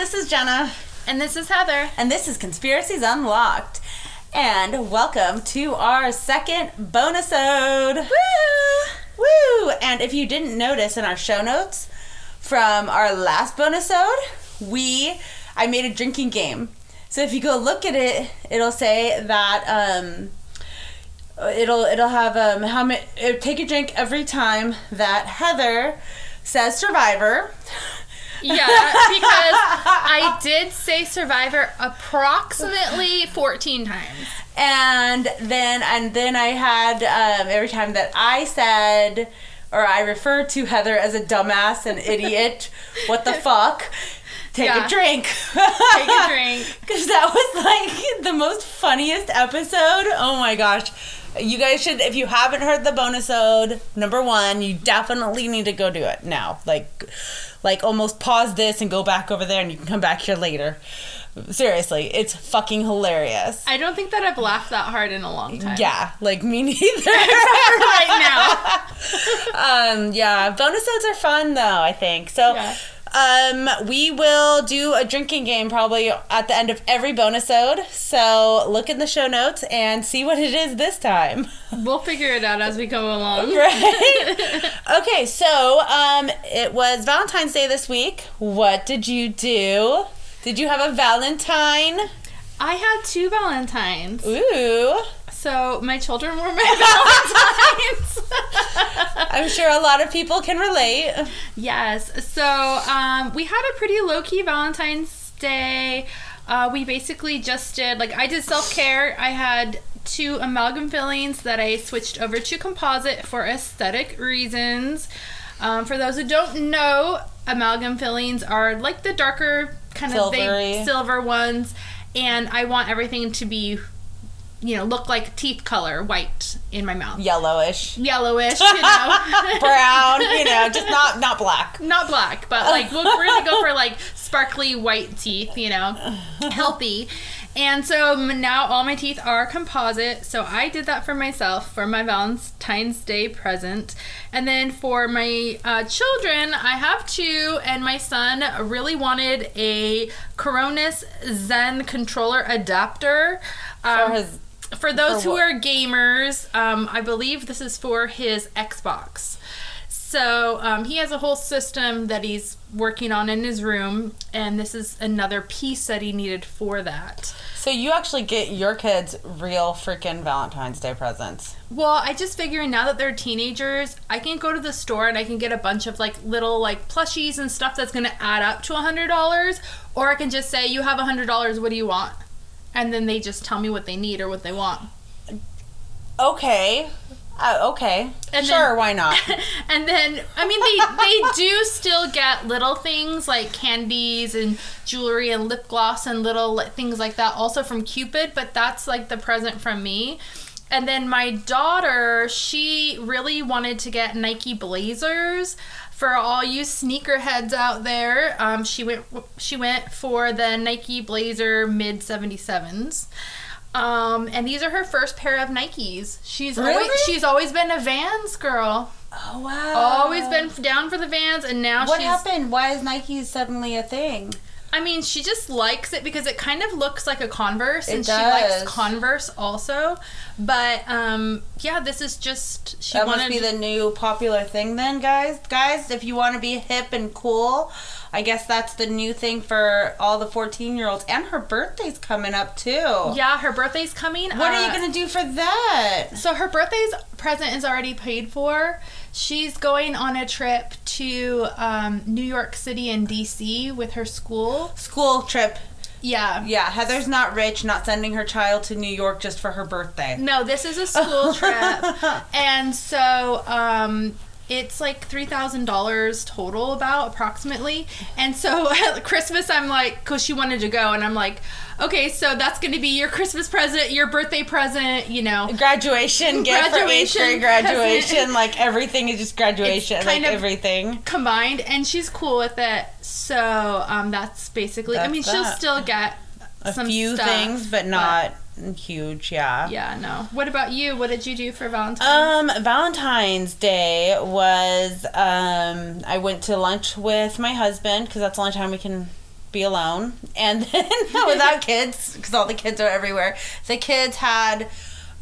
this is Jenna. And this is Heather. And this is Conspiracies Unlocked. And welcome to our second bonasode. Woo! Woo! And if you didn't notice in our show notes from our last bonasode, we I made a drinking game. So if you go look at it, it'll say that um it'll it'll have um how many take a drink every time that Heather says survivor. Yeah, because I did say Survivor approximately 14 times. And then and then I had um, every time that I said or I referred to Heather as a dumbass and idiot, what the fuck? Take Yeah. a drink. Take a drink. Because that was like the most funniest episode. Oh my gosh. You guys should, if you haven't heard the bonasode, number one, you definitely need to go do it now. Like, like almost pause this and go back over there and you can come back here later. Seriously, it's fucking hilarious. I don't think that I've laughed that hard in a long time. Yeah, like me neither. right um, yeah, bonasodes are fun though, I think. So, Yeah. Um, we will do a drinking game probably at the end of every bonasode. So, look in the show notes and see what it is this time. We'll figure it out as we go along. Right? okay, so, um, it was Valentine's Day this week. What did you do? Did you have a Valentine? I had two Valentines. Ooh. So my children were my Valentines. I'm sure a lot of people can relate. Yes. So um, we had a pretty low key Valentine's Day. Uh, we basically just did like I did self care. I had two amalgam fillings that I switched over to composite for aesthetic reasons. Um, for those who don't know, amalgam fillings are like the darker kind of they, silver ones, and I want everything to be, you know, look like teeth color, white in my mouth, Yellowish. yellowish, you know. Brown, you know, just not not black. not black, but like we'll, we're gonna go for like sparkly white teeth, you know, healthy. And so now all my teeth are composite. So I did that for myself for my Valentine's Day present. And then for my uh, children, I have two, and my son really wanted a Cronus Zen controller adapter. Um, For his for those for who are gamers, um, I believe this is for his Xbox. So um, he has a whole system that he's working on in his room, and this is another piece that he needed for that. So you actually get your kids real freaking Valentine's Day presents. Well, I just figure now that they're teenagers, I can go to the store and I can get a bunch of like little like plushies and stuff that's gonna add up to a hundred dollars, or I can just say, "You have a hundred dollars. What do you want?" And then they just tell me what they need or what they want. Okay. Uh, okay. And sure, then- why not? and then I mean they they do still get little things like candies and jewelry and lip gloss and little things like that also from Cupid, but that's like the present from me. And then my daughter, she really wanted to get Nike Blazers. For all you sneakerheads out there, um, she went she went for the Nike Blazer mid seventy sevens. Um, and these are her first pair of Nikes. She's always Really? she's always been a Vans girl. oh wow. Always been down for the Vans, and now What happened? Why is Nike suddenly a thing? I mean, she just likes it because it kind of looks like a Converse, It and she likes. Converse also. But um, yeah, this is just she that wanted. must be the new popular thing then, guys. Guys, if you want to be hip and cool, I guess that's the new thing for all the 14-year-olds and her birthday's coming up too. yeah, her birthday's coming. What are you Uh, going to do for that? So her birthday's present is already paid for. She's going on a trip to um, New York City and DC with her school. School trip. Yeah. Yeah, Heather's not rich, not sending her child to New York just for her birthday. No, this is a school trip. And so um it's like three thousand dollars total, about approximately. And so at Christmas, I'm like, because she wanted to go, and I'm like, okay, so that's going to be your Christmas present, your birthday present, you know. graduation gift for eighth Graduation grade graduation. present. Like everything is just graduation. It's Like kind of- everything. Combined, and she's cool with it. So um, that's basically. I That's mean, she'll still get A some few stuff, things, but not huge. Yeah. Yeah, no. What about you? What did you do for Valentine's? Um, Valentine's Day was um I went to lunch with my husband because that's the only time we can be alone. And then without kids, because all the kids are everywhere, the kids had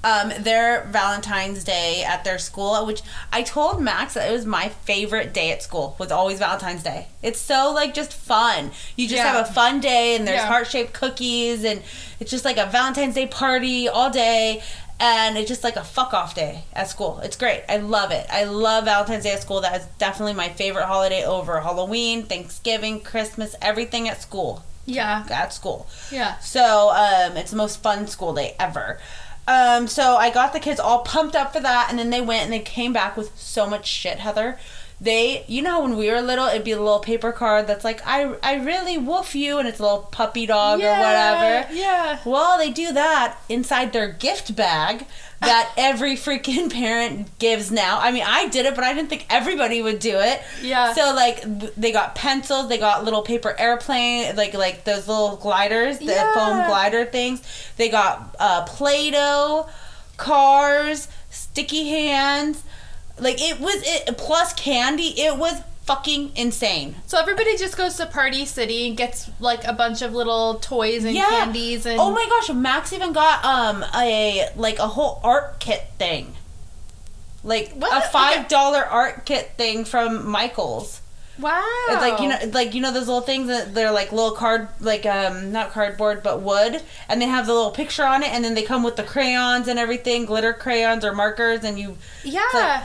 um, their Valentine's Day at their school, which I told Max that it was my favorite day at school. Was always Valentine's Day. It's so like just fun. You just Yeah. have a fun day, and there's Yeah. heart shaped cookies, and it's just like a Valentine's Day party all day. And it's just like a fuck off day at school. It's great. I love it. I love Valentine's Day at school. That is definitely my favorite holiday over Halloween, Thanksgiving, Christmas, everything at school. Yeah. At school. Yeah. So um, it's the most fun school day ever. Um, so I got the kids all pumped up for that, and then they went and they came back with so much shit, Heather. They, you know, when we were little, it'd be a little paper card that's like, "I, I really woof you," and it's a little puppy dog or whatever. Yeah. Well, they do that inside their gift bag that every freaking parent gives now. I mean, I did it, but I didn't think everybody would do it. Yeah. So like they got pencils, they got little paper airplane, like like those little gliders, the Yeah. foam glider things. They got uh, Play-Doh, cars, sticky hands. Like it was it plus candy. It was fucking insane. So everybody just goes to Party City and gets like a bunch of little toys and candies and oh my gosh, Max even got um a like a whole art kit thing. Like What? a five dollar art kit thing from Michaels. wow. It's like you know, like you know those little things that they're like little card, like um not cardboard but wood, and they have the little picture on it, and then they come with the crayons and everything, glitter crayons or markers, and you Yeah.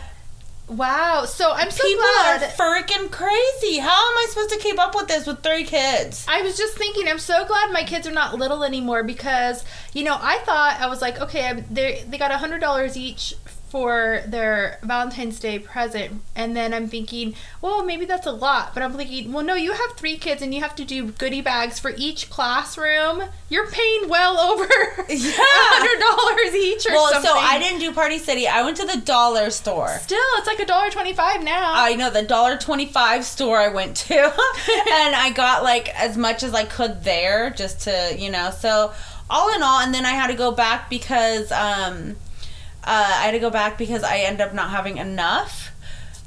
Wow. So I'm so people glad. are freaking crazy. How am I supposed to keep up with this with three kids? I was just thinking, I'm so glad my kids are not little anymore because, you know, I thought I was like, okay, they they got a hundred dollars each for their Valentine's Day present, and then I'm thinking, well, maybe that's a lot, but I'm thinking, well, no, you have three kids and you have to do goodie bags for each classroom. You're paying well over a Yeah. hundred dollars each or Well, something. so I didn't do Party City. I went to the dollar store. Still, it's like a dollar twenty-five now. I know the dollar twenty five store I went to, and I got like as much as I could there, just to you know. So all in all, and then I had to go back because um, uh, I had to go back because I ended up not having enough,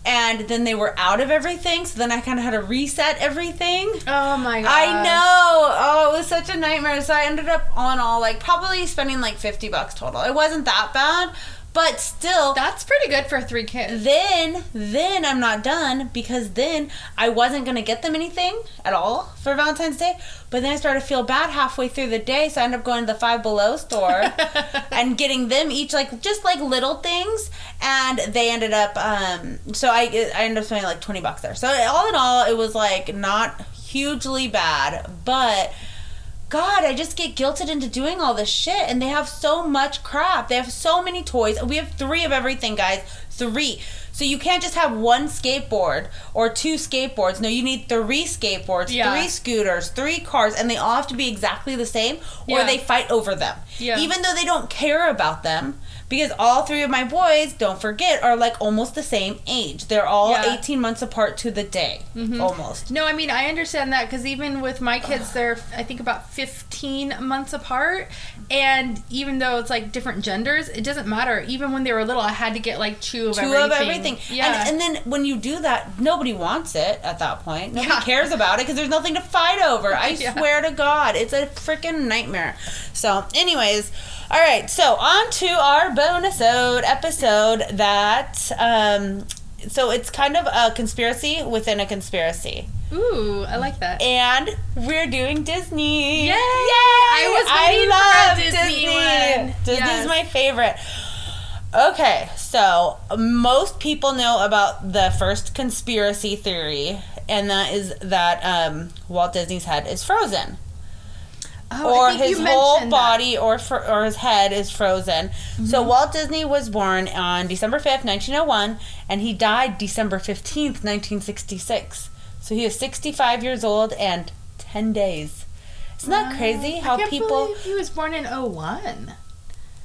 and then they were out of everything. So then I kind of had to reset everything. oh my god! I know. Oh, it was such a nightmare. So I ended up all in all like probably spending like fifty bucks total. It wasn't that bad, but still That's pretty good for three kids. then then I'm not done because then I wasn't gonna get them anything at all for Valentine's Day. But then I started to feel bad halfway through the day, so I ended up going to the Five Below store and getting them each like just like little things, and they ended up. um So I I ended up spending like twenty bucks there. So all in all, it was like not hugely bad, but. God, I just get guilted into doing all this shit, and they have so much crap. They have so many toys. We have three of everything, guys. Three. So you can't just have one skateboard or two skateboards. No, you need three skateboards, Yeah. three scooters, three cars, and they all have to be exactly the same, or Yeah. they fight over them. Yeah. Even though they don't care about them, because all three of my boys, don't forget, are like almost the same age. They're all Yeah. 18 months apart to the day, mm-hmm. almost. No, I mean I understand that because even with my kids, they're I think about fifteen months apart, and even though it's like different genders, it doesn't matter. Even when they were little, I had to get like two of two everything. of everything. Yeah, And, and then when you do that, nobody wants it at that point. Nobody Yeah. cares about it because there's nothing to fight over. I Yeah. swear to God, it's a freaking nightmare. So, anyways, all right. So on to our bonus episode that. um so it's kind of a conspiracy within a conspiracy. ooh, I like that. And we're doing Disney. Yay! Yay! I was waiting for a Disney one. Disney's Yes. my favorite. Okay, so most people know about the first conspiracy theory, and that is that um, Walt Disney's head is frozen, Oh, or his whole that. body or fr- or his head is frozen. So Mm-hmm. Walt Disney was born on December fifth, nineteen oh one, and he died December fifteenth, nineteen sixty six. So he was sixty five years old and ten days. Isn't that crazy? How people? he was born in 01.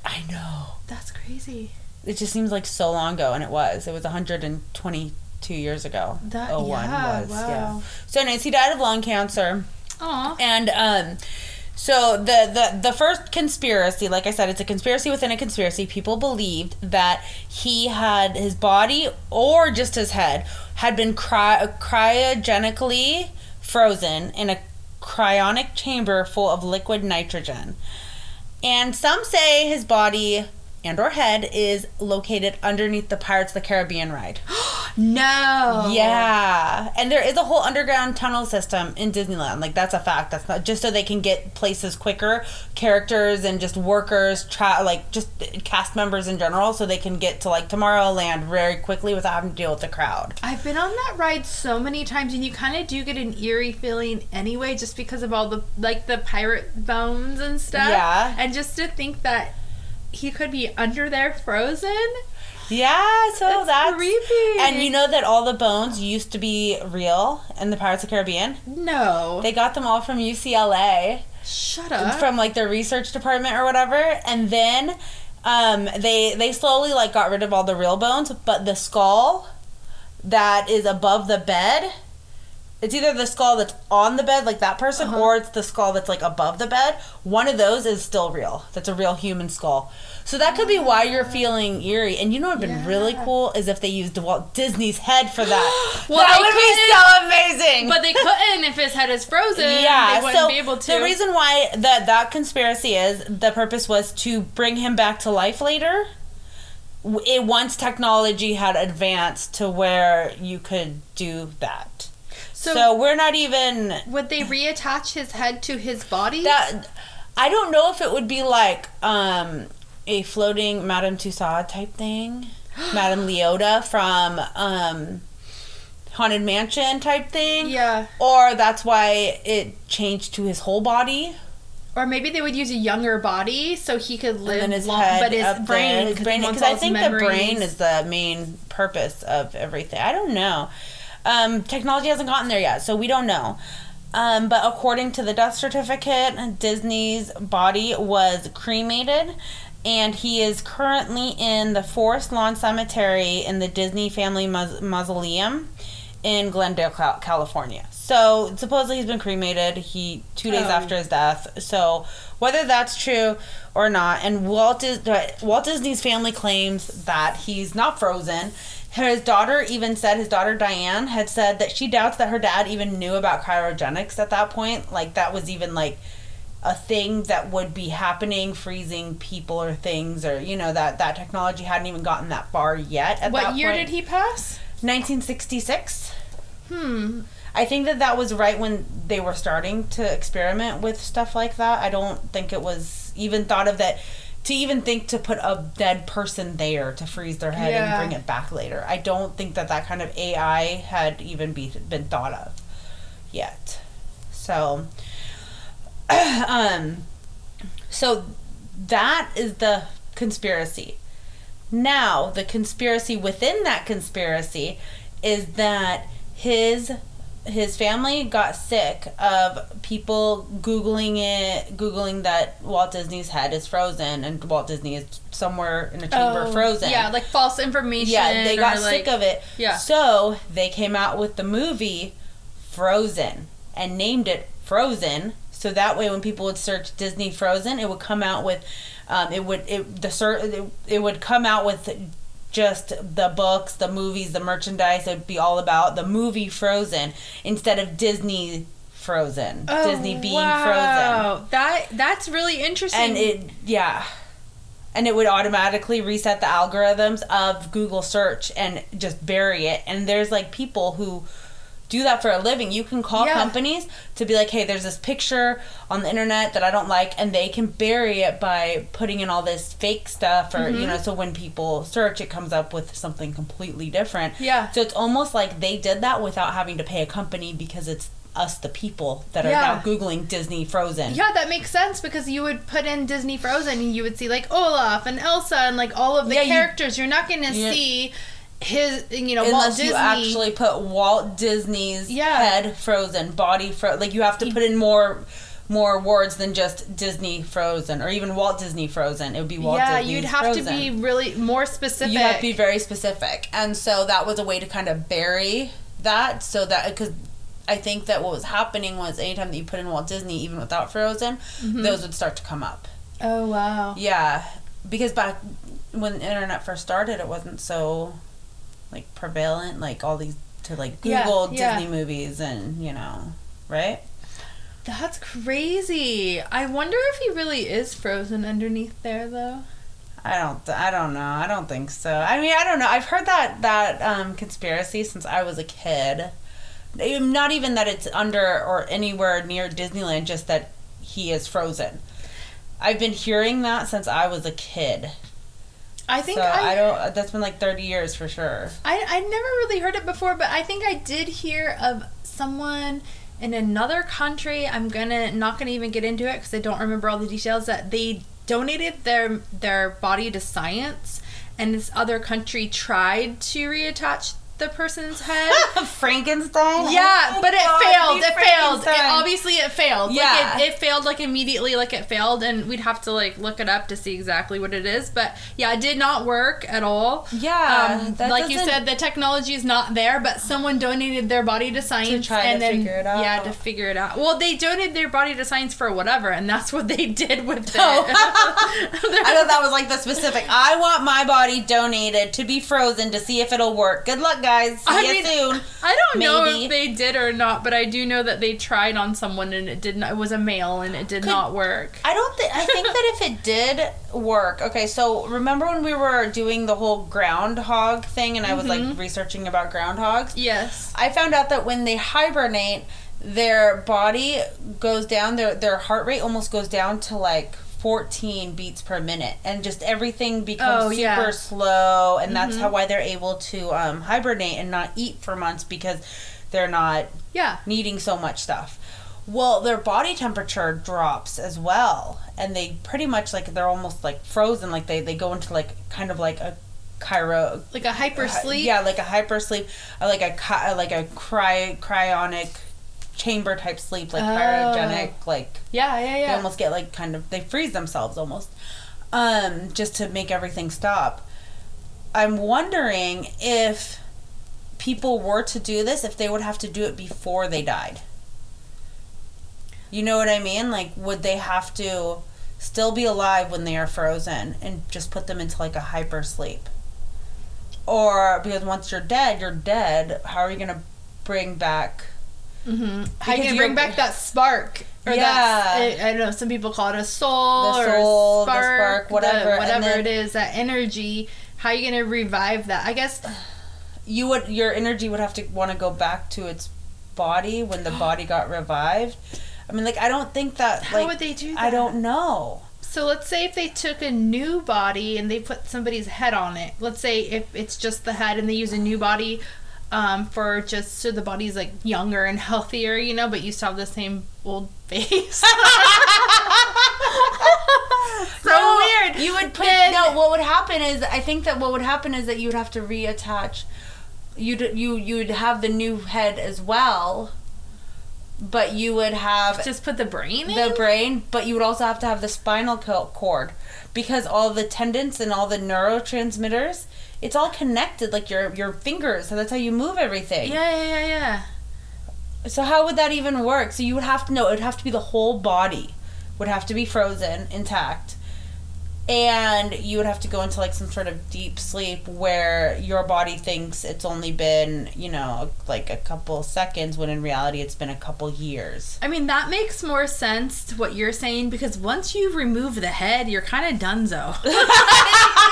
I know. That's crazy. It just seems like so long ago, and it was. It was 122 years ago. That- 01 yeah, was. wow. Yeah. So, anyways, he died of lung cancer, Aw. and um, so the the the first conspiracy, like I said, it's a conspiracy within a conspiracy. People believed that he had his body or just his head had been cry- cryogenically frozen in a cryonic chamber full of liquid nitrogen. And some say his body and or head is located underneath the Pirates of the Caribbean ride. No. Yeah, and there is a whole underground tunnel system in Disneyland. Like that's a fact. That's not just so they can get places quicker, characters and just workers, tra- like just cast members in general, so they can get to like Tomorrowland very quickly without having to deal with the crowd. I've been on that ride so many times, and you kind of do get an eerie feeling anyway, just because of all the like the pirate bones and stuff. Yeah. And just to think that he could be under there frozen. Yeah, so That's that's creepy. And you know that all the bones used to be real in the Pirates of the Caribbean. No. They got them all from UCLA. Shut up. from like their research department or whatever and then um they they slowly like got rid of all the real bones but the skull that is above the bed it's either the skull that's on the bed like that person Uh-huh. or it's the skull that's like above the bed one of those is still real that's a real human skull so that could be why you're feeling eerie and you know what would have been really cool is if they used walt disney's head for that Well, that would be so amazing but they couldn't if his head is frozen. yeah, They wouldn't so be able to. the reason why that that conspiracy is the purpose was to bring him back to life later. It once technology had advanced to where you could do that. So, So- we're not even Would they reattach his head to his body? that. I don't know if it would be like um, a floating Madame Tussauds type thing, Madame Leota from um, Haunted Mansion type thing. yeah. Or that's why it changed to his whole body. Or maybe they would use a younger body so he could live and his long, head but his brain, there, his 'cause he brain, wants because I think the brain is the main purpose of everything. I don't know. Um, technology hasn't gotten there yet, so we don't know. Um, but according to the death certificate, Disney's body was cremated, and he is currently in the Forest Lawn Cemetery in the Disney Family Maus- Mausoleum in Glendale, California. So supposedly he's been cremated. He two days Oh. after his death. So whether that's true or not, and Walt Walt Disney's family claims that he's not frozen. His daughter even said his daughter Diane had said that she doubts that her dad even knew about cryogenics at that point. Like that was even like a thing that would be happening, freezing people or things, or you know that that technology hadn't even gotten that far yet. At What year point. did he pass? 1966. Hmm. I think that that was right when they were starting to experiment with stuff like that. I don't think it was even thought of that to even think to put a dead person there to freeze their head Yeah. and bring it back later. I don't think that that kind of AI had even be, been thought of yet. So, um, so that is the conspiracy. Now, the conspiracy within that conspiracy is that his his family got sick of people googling it, googling that Walt Disney's head is frozen and Walt Disney is somewhere in a chamber frozen. Oh, Yeah, like false information. Yeah, they got sick like- of it. Yeah. So they came out with the movie Frozen and named it Frozen. So that way, when people would search Disney Frozen, it would come out with, um, it would it the it, it would come out with just the books, the movies, the merchandise. It would be all about the movie Frozen instead of Disney Frozen. Oh, Disney being Frozen wow. That that's really interesting. and it yeah and it would automatically reset the algorithms of google search and just bury it and there's like people who do that for a living you can call Yeah. companies to be like hey there's this picture on the internet that i don't like and they can bury it by putting in all this fake stuff or Mm-hmm. you know so when people search it comes up with something completely different Yeah. so it's almost like they did that without having to pay a company because it's us the people that are Yeah. now googling disney frozen yeah, that makes sense because you would put in Disney Frozen and you would see like Olaf and Elsa and like all of the Yeah, characters. You, are not going to see his, you know, Walt unless Disney. you actually put Walt Disney's Yeah. head frozen, body fro like you have to put in more more words than just Disney Frozen or even Walt Disney Frozen. It would be Walt yeah, Disney's you'd have Frozen. to be really more specific. you have to be very specific, and so that was a way to kind of bury that, so that because. I think that what was happening was anytime that you put in Walt Disney, even without Frozen, Mm-hmm. those would start to come up. oh wow. Yeah, because back when the internet first started, it wasn't so like prevalent. Like all these to like Google yeah. Disney movies and you know, right? That's crazy. I wonder if he really is frozen underneath there, though. I don't. I don't know. I don't think so. I mean, I don't know. I've heard that that um, conspiracy since I was a kid. Not even that it's under or anywhere near Disneyland, just that he is frozen. I've been hearing that since I was a kid. I think so I, I, don't. That's been like thirty years for sure. I I never really heard it before, but I think I did hear of someone in another country. I'm gonna not gonna even get into it because I don't remember all the details. That they donated their their body to science, and this other country tried to reattach the person's head. Frankenstein. Yeah, Oh but it failed. It failed. It, obviously, it failed. Yeah. like it, it failed like immediately. Like it failed, and we'd have to like look it up to see exactly what it is. But yeah, it did not work at all. Yeah, um, like you doesn't- said, the technology is not there, but someone donated their body to science try and to then figure it out. yeah, to figure it out. Well, they donated their body to science for whatever, and that's what they did with it. Oh. I thought that was like the specific. I want my body donated to be frozen to see if it'll work. Good luck, guys. See I ya mean, soon. I don't know if they did or not, but I do know that they tried on someone and it did not. It was a male and it did Could- not work. I don't think. I think that if it did work, okay. So remember when we were doing the whole groundhog thing, and I was Mm-hmm. like researching about groundhogs. Yes. I found out that when they hibernate, their body goes down. Their their heart rate almost goes down to like. 14 beats per minute and just everything becomes Oh, super yeah. Mm-hmm. slow and that's how why they're able to um, hibernate and not eat for months because they're not Yeah. needing so much stuff. Well, their body temperature drops as well, and they pretty much like they're almost like frozen. Like they they go into like kind of like a cryo. Like a hyper sleep. Yeah, like a hyper sleep, or like a like a cry cryonic chamber type sleep, like Oh. cryogenic. Like Yeah, yeah, yeah. they almost get like kind of they freeze themselves almost, um, just to make everything stop. I'm wondering if people were to do this, if they would have to do it before they died. You know what I mean? Like, would they have to still be alive when they are frozen and just put them into like a hyper sleep? Or because once you're dead, you're dead. How are you gonna bring back? Mm-hmm. How you bring back that spark? Or Yeah. that, I, I don't know. Some people call it a soul, The or soul, the spark, spark, whatever, the- whatever then- it is. That energy. How are you gonna revive that? I guess. You would your energy would have to want to go back to its body when the body got revived. I mean, like I don't think that. How like, would they do that? I don't know. So let's say if they took a new body and they put somebody's head on it. Let's say if it's just the head and they use a new body um, for just so the body's like younger and healthier, you know, but you still have the same old face. so No, weird. You would put Then- no. What would happen is I think that what would happen is that you would have to reattach. You'd you you'd have the new head as well, but you would have Just put the brain in. the brain, but you would also have to have the spinal cord because all the tendons and all the neurotransmitters, it's all connected like your your fingers. So that's how you move everything. yeah, yeah, yeah, yeah. So how would that even work? So you would have to know it would have to be the whole body would have to be frozen intact. And you would have to go into like some sort of deep sleep where your body thinks it's only been, you know, like a couple seconds when in reality it's been a couple years. I mean, that makes more sense to what you're saying because once you remove the head, you're kind of done donezo.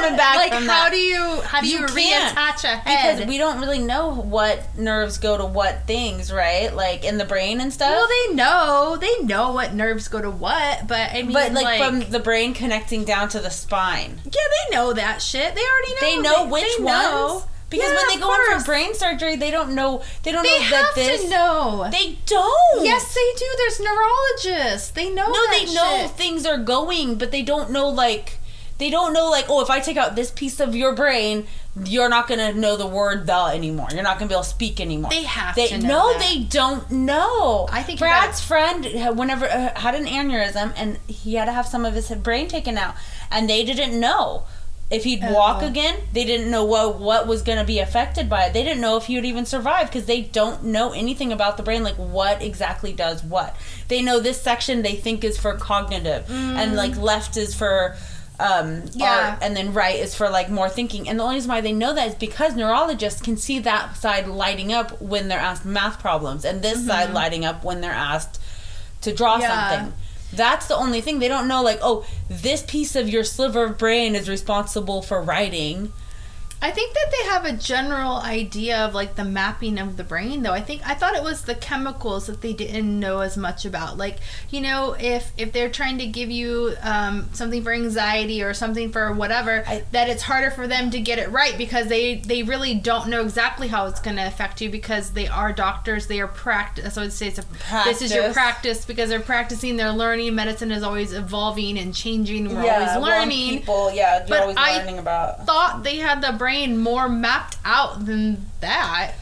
like coming back like, from how that. do you how do you, You reattach a head? because we don't really know what nerves go to what things, right? Like in the brain and stuff. Well, they know. They know what nerves go to what, but I mean, but like, like, from the brain connecting down to the spine. yeah, they know that shit. They already know. They know which they ones know. because Yeah, when they go in for brain surgery, they don't know. They don't they know that this. to know. They don't. yes, they do. There's neurologists. They know. No, they know things are going, but they don't know like. They don't know like oh if I take out this piece of your brain, you're not gonna know the word the anymore. You're not gonna be able to speak anymore. They have They to know no, that. they don't know. I think Brad's friend, had- whenever uh, had an aneurysm, and he had to have some of his brain taken out, and they didn't know if he'd walk Oh. again. They didn't know what what was going to be affected by it. They didn't know if he would even survive because they don't know anything about the brain, like what exactly does what. They know this section they think is for cognitive, and like left is for um, Yeah. and then right is for like more thinking. And the only reason why they know that is because neurologists can see that side lighting up when they're asked math problems, and this side lighting up when they're asked to draw Mm-hmm. Yeah. something. That's the only thing. They don't know, like, oh, this piece of your sliver of brain is responsible for writing. I think that they have a general idea of like the mapping of the brain though. I think I thought it was the chemicals that they didn't know as much about. Like, you know, if if they're trying to give you um, something for anxiety or something for whatever, I- that it's harder for them to get it right because they they really don't know exactly how it's going to affect you because they are doctors, they are practice. So I would say it's a practice. this is your Practice. because they're practicing, they're learning. Medicine is always evolving and changing. We're always learning people, yeah, you're But always I- about. thought they had the brain more mapped out than that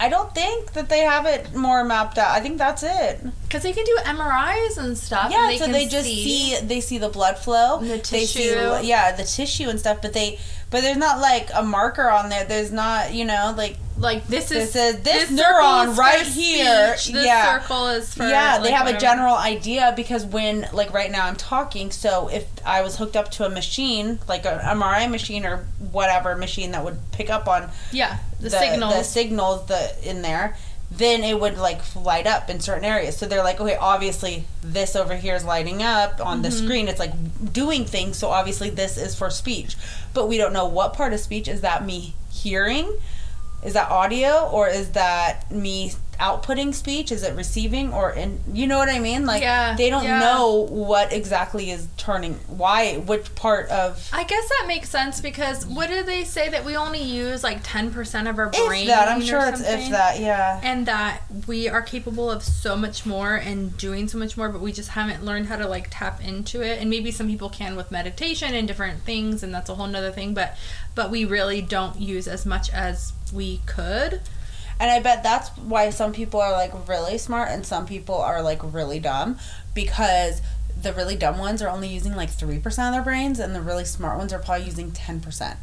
I don't think that they have it more mapped out. I think that's it. because they can do MRIs and stuff. Yeah, and they so they just see. they see the blood flow, The They see, tissue. yeah, the tissue and stuff. But they, but there's not like a marker on there. There's not, you know, like like this is This is- this circle neuron right here, speech, This yeah. circle is for yeah, they like, have a general idea because when, like, right now I'm talking. So if I was hooked up to a machine, like an MRI machine or whatever machine that would pick up on yeah the, the signals. the signals the in there then it would like light up in certain areas so they're like okay obviously this over here is lighting up on the Mm-hmm. screen it's like doing things so obviously this is for speech but we don't know what part of speech is that me hearing is that audio or is that me outputting speech is it receiving or in you know what i mean like Yeah, they don't yeah. know what exactly is turning why which part of I guess that makes sense because what do they say that we only use like ten percent of our brain? if that i'm sure it's if that yeah and that we are capable of so much more and doing so much more but we just haven't learned how to like tap into it and maybe some people can with meditation and different things and that's a whole nother thing but but we really don't use as much as we could And I bet that's why some people are like really smart and some people are like really dumb because the really dumb ones are only using like 3% of their brains and the really smart ones are probably using 10%.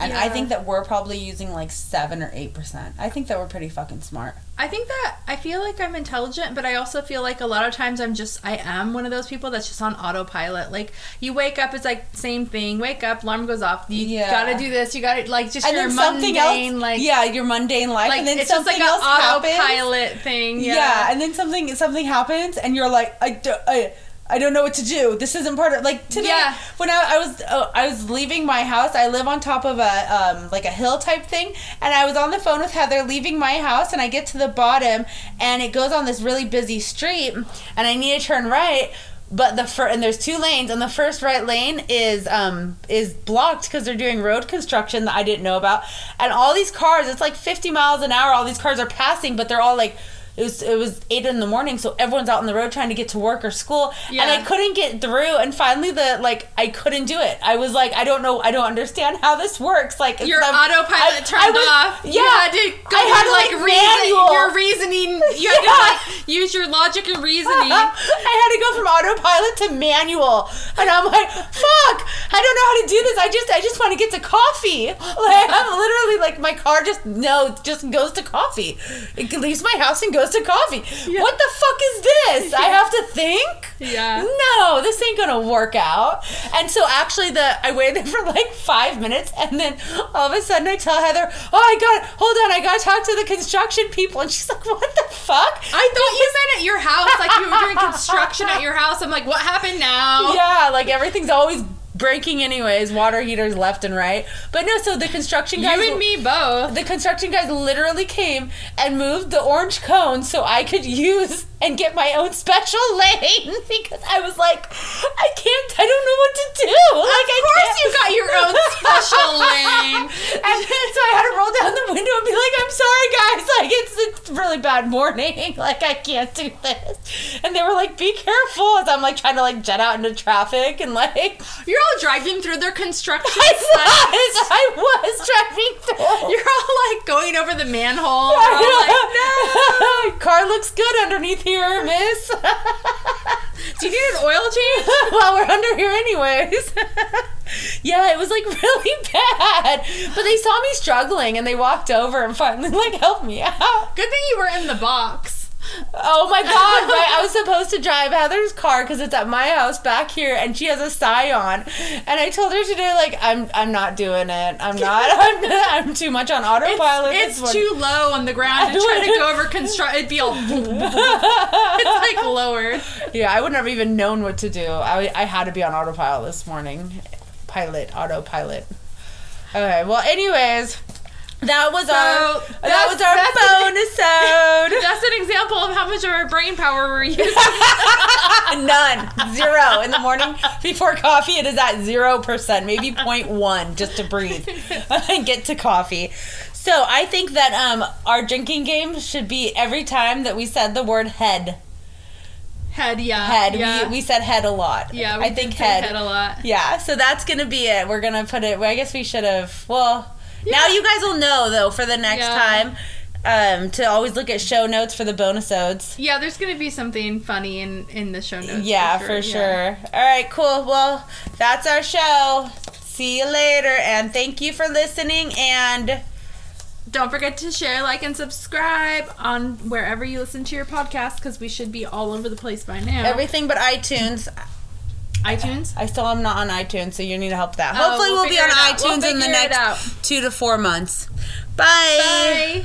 And I think that we're probably using like 7 or 8%. I think that we're pretty fucking smart. i think that i feel like i'm intelligent but i also feel like a lot of times i'm just i am one of those people that's just on autopilot like you wake up it's like same thing wake up alarm goes off you Yeah. gotta do this you gotta like just And your something mundane else, like yeah, your mundane life, like and then it's just something like an else happens. thing Yeah. yeah, and then something something happens, and you're like, I don't, I, I don't know what to do. This isn't part of like today. Yeah. When I, I was uh, I was leaving my house, I live on top of a um like a hill type thing, and I was on the phone with Heather leaving my house, and I get to the bottom, and it goes on this really busy street, and I need to turn right. But the fir- and there's two lanes, and the first right lane is um is blocked because they're doing road construction that I didn't know about, and all these cars, it's like 50 miles an hour. All these cars are passing, but they're all like it was it was eight in the morning, so everyone's out on the road trying to get to work or school, and I couldn't get through. And finally, the like I couldn't do it. I was like, I don't know, I don't understand how this works. Like Your the- autopilot I- turned I was- off. Yeah, you had to go I had to, like, like, reason, manual. your reasoning. You had Yeah. to like use your logic and reasoning. I had to go from autopilot to manual, and I'm like, "Fuck! I don't know how to do this. I just, I just want to get to coffee. Like, I'm literally like, my car just no, just goes to coffee. It leaves my house and goes to coffee. Yeah. What the fuck is this? I have to think. Yeah. No, this ain't gonna work out. And so actually, the I waited for like five minutes, and then all of a sudden I tell Heather, "Oh, I got hold on, I gotta talk to the construction people," and she's like, "What the fuck?" I thought you meant at your house, like you were doing construction at your house. I'm like, what happened now? yeah, like everything's always breaking anyways, water heaters left and right. But no, so the construction guys You and me both. the construction guys literally came and moved the orange cone so I could use and get my own special lane because I was like, I can't, I don't know what to do. Like, Of course, you got your own special lane. And so I had to roll down the window and be like, I'm sorry, guys. Like, it's a really bad morning. Like, I can't do this. And they were like, be careful. As I'm like trying to like jet out into traffic and like, You're all driving through their construction I site. was, I was driving through. You're all like going over the manhole. All like, no. Car looks good underneath here, miss. Do you need an oil change? well, we're under here anyways. yeah, it was like really bad. But they saw me struggling and they walked over and finally like helped me out. Good thing you were in the box. Oh my god, right? I was supposed to drive Heather's car because it's at my house back here, and she has a Scion. And I told her today, like, I'm I'm not doing it. I'm not. I'm, I'm too much on autopilot. It's, this too low on the ground to try to go over construct. It'd be all. it's like lowered. Yeah, I would never even known what to do. I, I had to be on autopilot this morning. Pilot, autopilot. Okay, well, anyways, that was our that was our that's bonus That's an example of how much of our brain power we're using. None. Zero. In the morning before coffee, it is at zero percent, maybe 0.1 just to breathe and get to coffee. So I think that um, our drinking game should be every time that we said the word head. Head, yeah. Head. Yeah. We, we said head a lot. yeah, we I think head. head a lot. Yeah, so that's gonna be it. We're gonna put it. I guess we should have. Well, now you guys will know though for the next Yeah. time um, to always look at show notes for the bonasodes. Yeah, there's gonna be something funny in in the show notes. Yeah, for sure. All right, cool. Well, that's our show. See you later, and thank you for listening. And Don't forget to share, like, and subscribe on wherever you listen to your podcast because we should be all over the place by now. everything but iTunes. iTunes. I still am not on iTunes, so you need to help that. Oh, Hopefully, we'll we'll, be on it out. We'll iTunes in the next two to four months. Bye. Bye.